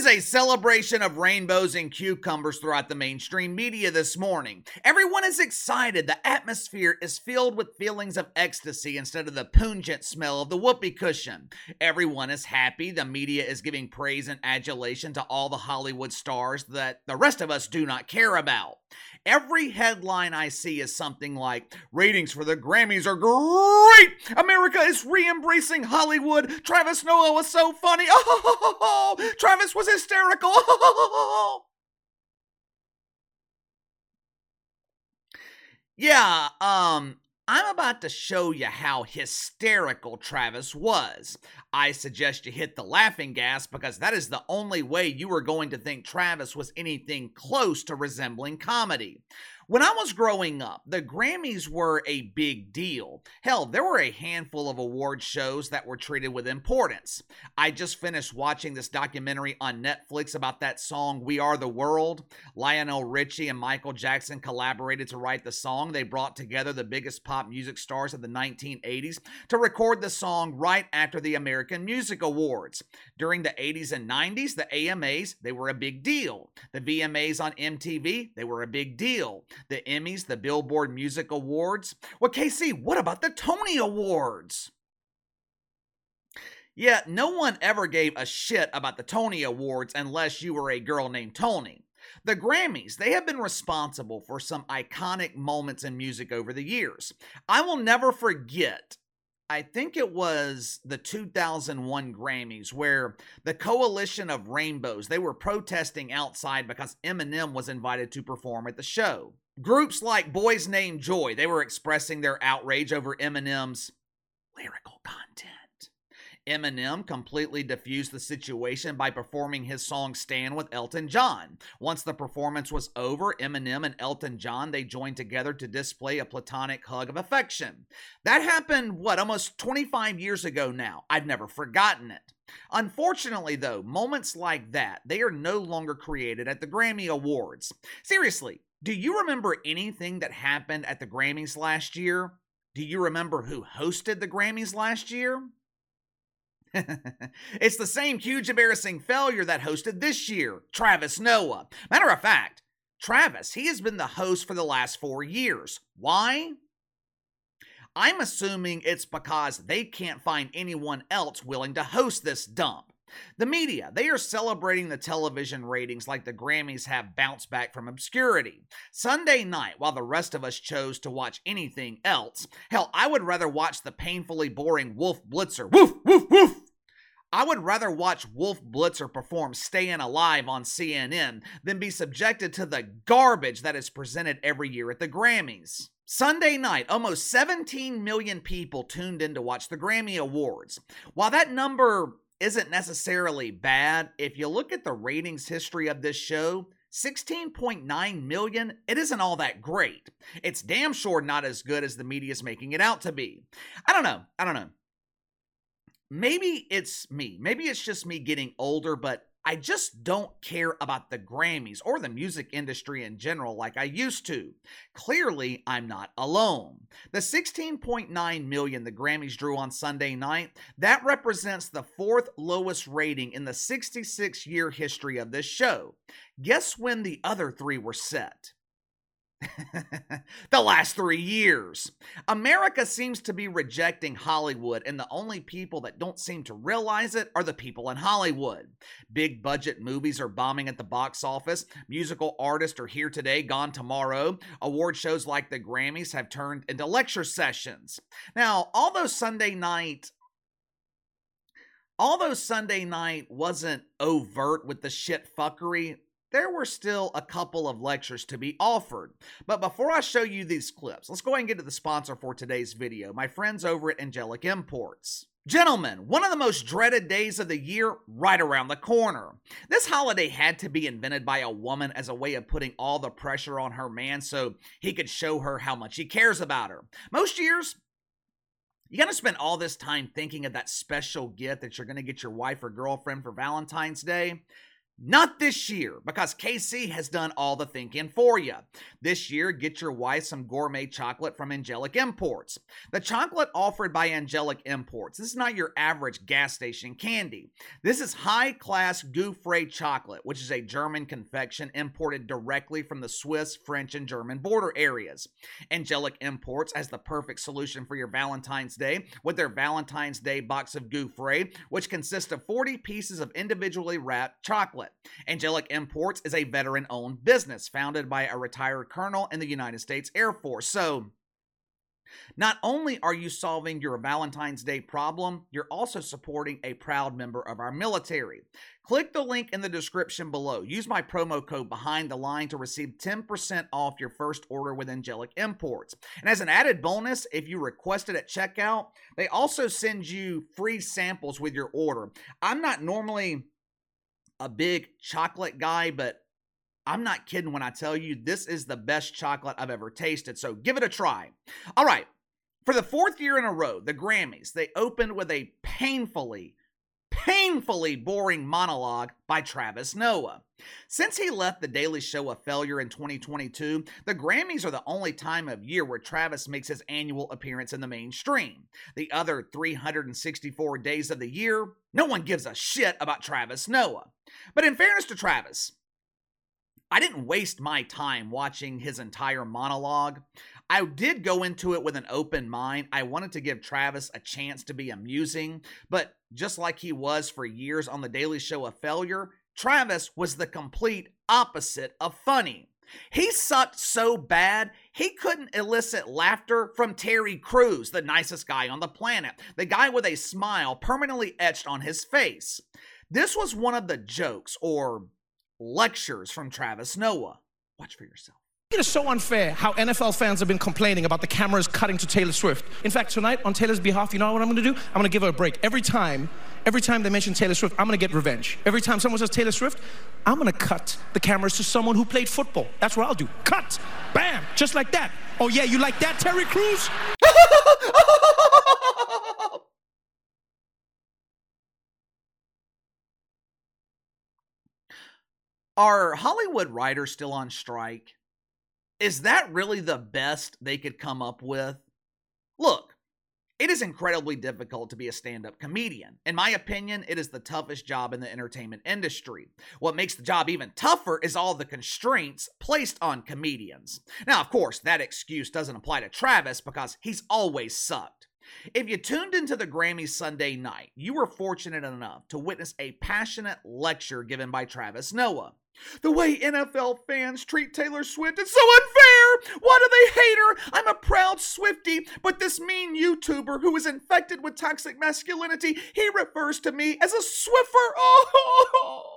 is a celebration of rainbows and cucumbers throughout the mainstream media this morning. Everyone is excited. The atmosphere is filled with feelings of ecstasy instead of the pungent smell of the whoopee cushion. Everyone is happy. The media is giving praise and adulation to all the Hollywood stars that the rest of us do not care about. Every headline I see is something like ratings for the Grammys are great. America is re-embracing Hollywood. Travis Noah was so funny. Oh, Travis was hysterical. yeah, um I'm about to show you how hysterical Travis was. I suggest you hit the laughing gas because that is the only way you are going to think Travis was anything close to resembling comedy. When I was growing up, the Grammys were a big deal. Hell, there were a handful of award shows that were treated with importance. I just finished watching this documentary on Netflix about that song, We Are the World. Lionel Richie and Michael Jackson collaborated to write the song. They brought together the biggest pop music stars of the 1980s to record the song right after the American Music Awards. During the 80s and 90s, the AMAs, they were a big deal. The VMAs on MTV, they were a big deal the Emmys, the Billboard Music Awards. Well, KC, what about the Tony Awards? Yeah, no one ever gave a shit about the Tony Awards unless you were a girl named Tony. The Grammys, they have been responsible for some iconic moments in music over the years. I will never forget I think it was the 2001 Grammys where the coalition of rainbows they were protesting outside because Eminem was invited to perform at the show. Groups like Boys Named Joy, they were expressing their outrage over Eminem's lyrical content. Eminem completely diffused the situation by performing his song Stand with Elton John. Once the performance was over, Eminem and Elton John they joined together to display a platonic hug of affection. That happened what almost 25 years ago now. I've never forgotten it. Unfortunately, though, moments like that, they are no longer created at the Grammy Awards. Seriously, do you remember anything that happened at the Grammys last year? Do you remember who hosted the Grammys last year? it's the same huge embarrassing failure that hosted this year, Travis Noah. Matter of fact, Travis, he has been the host for the last four years. Why? I'm assuming it's because they can't find anyone else willing to host this dump. The media, they are celebrating the television ratings like the Grammys have bounced back from obscurity. Sunday night, while the rest of us chose to watch anything else, hell, I would rather watch the painfully boring Wolf Blitzer. Woof, woof, woof! I would rather watch Wolf Blitzer perform Staying Alive on CNN than be subjected to the garbage that is presented every year at the Grammys. Sunday night, almost 17 million people tuned in to watch the Grammy Awards. While that number isn't necessarily bad. If you look at the ratings history of this show, 16.9 million, it isn't all that great. It's damn sure not as good as the media's making it out to be. I don't know. I don't know. Maybe it's me. Maybe it's just me getting older, but I just don't care about the Grammys or the music industry in general like I used to. Clearly, I'm not alone. The 16.9 million the Grammys drew on Sunday night, that represents the fourth lowest rating in the 66 year history of this show. Guess when the other three were set? the last three years. America seems to be rejecting Hollywood, and the only people that don't seem to realize it are the people in Hollywood. Big budget movies are bombing at the box office. Musical artists are here today, gone tomorrow. Award shows like the Grammys have turned into lecture sessions. Now, although Sunday night although Sunday night wasn't overt with the shit fuckery, there were still a couple of lectures to be offered. But before I show you these clips, let's go ahead and get to the sponsor for today's video, my friends over at Angelic Imports. Gentlemen, one of the most dreaded days of the year right around the corner. This holiday had to be invented by a woman as a way of putting all the pressure on her man so he could show her how much he cares about her. Most years, you got to spend all this time thinking of that special gift that you're to get your wife or girlfriend for Valentine's Day. Not this year, because KC has done all the thinking for you. This year, get your wife some gourmet chocolate from Angelic Imports. The chocolate offered by Angelic Imports, this is not your average gas station candy. This is high class Gouffre chocolate, which is a German confection imported directly from the Swiss, French, and German border areas. Angelic Imports has the perfect solution for your Valentine's Day with their Valentine's Day box of Gouffre, which consists of 40 pieces of individually wrapped chocolate. Angelic Imports is a veteran owned business founded by a retired colonel in the United States Air Force. So, not only are you solving your Valentine's Day problem, you're also supporting a proud member of our military. Click the link in the description below. Use my promo code behind the line to receive 10% off your first order with Angelic Imports. And as an added bonus, if you request it at checkout, they also send you free samples with your order. I'm not normally a big chocolate guy, but I'm not kidding when I tell you this is the best chocolate I've ever tasted. So give it a try. All right. For the fourth year in a row, the Grammys, they opened with a painfully, painfully boring monologue by Travis Noah. Since he left The Daily Show a failure in 2022, the Grammys are the only time of year where Travis makes his annual appearance in the mainstream. The other 364 days of the year, no one gives a shit about Travis Noah. But in fairness to Travis, I didn't waste my time watching his entire monologue. I did go into it with an open mind. I wanted to give Travis a chance to be amusing, but just like he was for years on The Daily Show a failure, Travis was the complete opposite of funny. He sucked so bad, he couldn't elicit laughter from Terry Crews, the nicest guy on the planet, the guy with a smile permanently etched on his face. This was one of the jokes, or lectures from Travis Noah. Watch for yourself. It is so unfair how NFL fans have been complaining about the cameras cutting to Taylor Swift. In fact, tonight, on Taylor's behalf, you know what I'm gonna do? I'm gonna give her a break. Every time, every time they mention Taylor Swift, I'm gonna get revenge. Every time someone says Taylor Swift, I'm gonna cut the cameras to someone who played football. That's what I'll do. Cut! Bam! Just like that. Oh yeah, you like that, Terry Crews? Are Hollywood writers still on strike? Is that really the best they could come up with? Look, it is incredibly difficult to be a stand up comedian. In my opinion, it is the toughest job in the entertainment industry. What makes the job even tougher is all the constraints placed on comedians. Now, of course, that excuse doesn't apply to Travis because he's always sucked. If you tuned into the Grammy Sunday night, you were fortunate enough to witness a passionate lecture given by Travis Noah. The way NFL fans treat Taylor Swift is so unfair! Why do they hate her? I'm a proud Swifty, but this mean YouTuber who is infected with toxic masculinity, he refers to me as a Swiffer. Oh!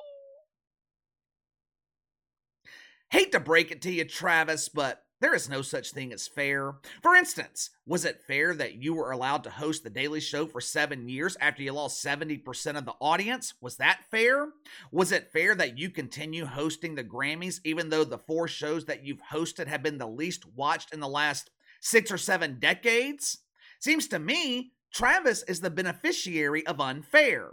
Hate to break it to you, Travis, but there is no such thing as fair. For instance, was it fair that you were allowed to host The Daily Show for seven years after you lost 70% of the audience? Was that fair? Was it fair that you continue hosting the Grammys even though the four shows that you've hosted have been the least watched in the last six or seven decades? Seems to me Travis is the beneficiary of unfair.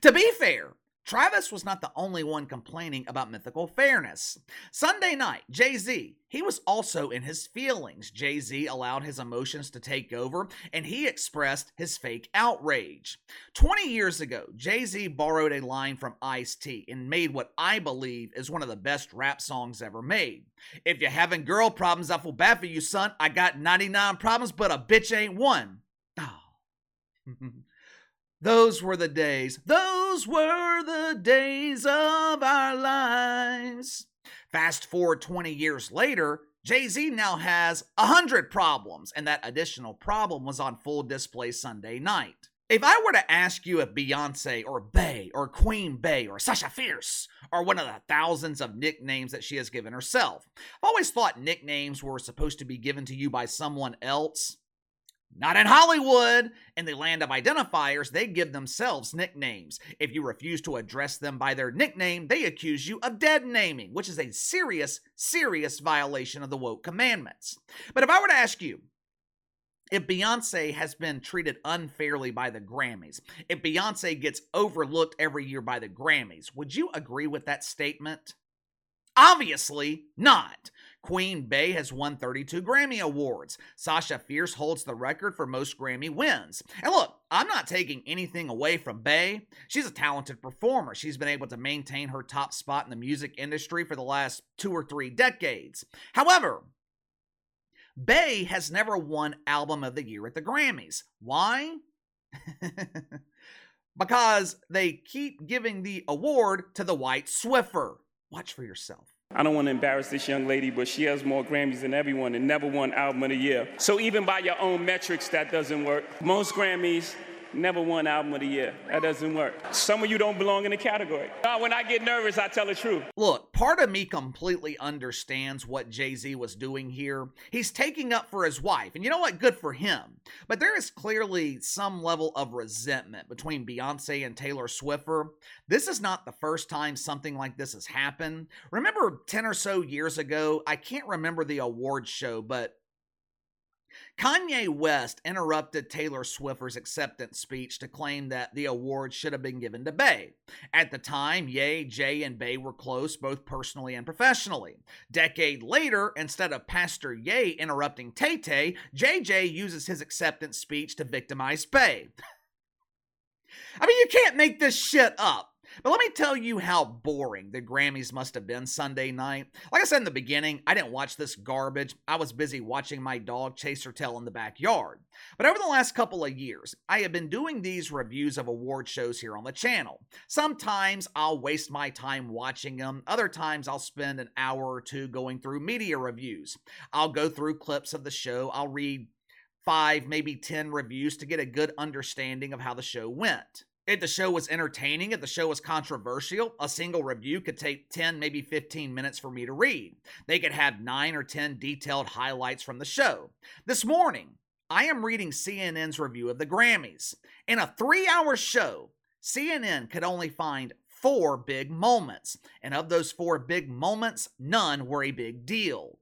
To be fair, Travis was not the only one complaining about mythical fairness. Sunday night, Jay Z, he was also in his feelings. Jay Z allowed his emotions to take over and he expressed his fake outrage. 20 years ago, Jay Z borrowed a line from Ice T and made what I believe is one of the best rap songs ever made. If you're having girl problems, I feel bad for you, son. I got 99 problems, but a bitch ain't one. Oh. Those were the days. Those were the days of our lives. Fast forward 20 years later, Jay Z now has 100 problems, and that additional problem was on full display Sunday night. If I were to ask you if Beyonce or Bey or Queen Bey or Sasha Fierce are one of the thousands of nicknames that she has given herself, I've always thought nicknames were supposed to be given to you by someone else. Not in Hollywood! In the land of identifiers, they give themselves nicknames. If you refuse to address them by their nickname, they accuse you of dead naming, which is a serious, serious violation of the woke commandments. But if I were to ask you, if Beyonce has been treated unfairly by the Grammys, if Beyonce gets overlooked every year by the Grammys, would you agree with that statement? Obviously not. Queen Bey has won 32 Grammy Awards. Sasha Fierce holds the record for most Grammy wins. And look, I'm not taking anything away from Bey. She's a talented performer. She's been able to maintain her top spot in the music industry for the last two or three decades. However, Bey has never won Album of the Year at the Grammys. Why? because they keep giving the award to the white Swiffer. Watch for yourself. I don't want to embarrass this young lady, but she has more Grammys than everyone and never won Album of the Year. So even by your own metrics, that doesn't work. Most Grammys never won album of the year. That doesn't work. Some of you don't belong in the category. Uh, when I get nervous, I tell the truth. Look, part of me completely understands what Jay Z was doing here. He's taking up for his wife, and you know what? Good for him. But there is clearly some level of resentment between Beyonce and Taylor Swiffer. This is not the first time something like this has happened. Remember 10 or so years ago, I can't remember the award show, but Kanye West interrupted Taylor Swiffer's acceptance speech to claim that the award should have been given to Bey. At the time, Ye, Jay, and Bey were close both personally and professionally. Decade later, instead of Pastor Ye interrupting Tay Tay, JJ uses his acceptance speech to victimize Bey. I mean, you can't make this shit up. But let me tell you how boring the Grammys must have been Sunday night. Like I said in the beginning, I didn't watch this garbage. I was busy watching my dog chase her tail in the backyard. But over the last couple of years, I have been doing these reviews of award shows here on the channel. Sometimes I'll waste my time watching them, other times I'll spend an hour or two going through media reviews. I'll go through clips of the show, I'll read five, maybe 10 reviews to get a good understanding of how the show went. If the show was entertaining, if the show was controversial, a single review could take 10, maybe 15 minutes for me to read. They could have 9 or 10 detailed highlights from the show. This morning, I am reading CNN's review of the Grammys. In a three hour show, CNN could only find four big moments. And of those four big moments, none were a big deal.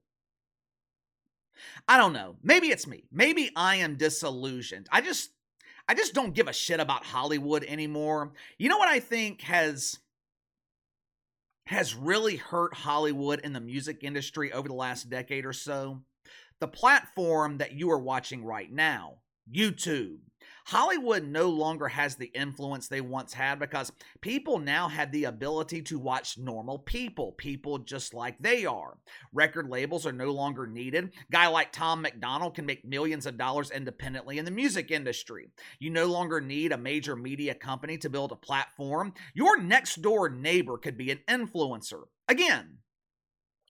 I don't know. Maybe it's me. Maybe I am disillusioned. I just I just don't give a shit about Hollywood anymore. You know what I think has has really hurt Hollywood in the music industry over the last decade or so? The platform that you are watching right now, YouTube. Hollywood no longer has the influence they once had because people now have the ability to watch normal people, people just like they are. Record labels are no longer needed. Guy like Tom MacDonald can make millions of dollars independently in the music industry. You no longer need a major media company to build a platform. Your next door neighbor could be an influencer. Again,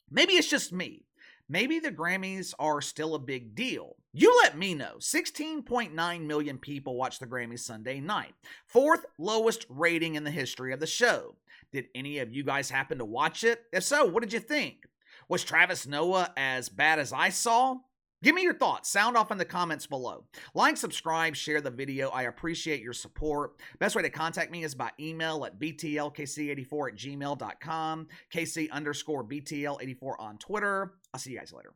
maybe it's just me maybe the Grammys are still a big deal. You let me know. 16.9 million people watched the Grammy Sunday night, fourth lowest rating in the history of the show. Did any of you guys happen to watch it? If so, what did you think? Was Travis Noah as bad as I saw? Give me your thoughts. Sound off in the comments below. Like, subscribe, share the video. I appreciate your support. Best way to contact me is by email at btlkc84 at gmail.com, kc underscore btl84 on Twitter. I'll see you guys later.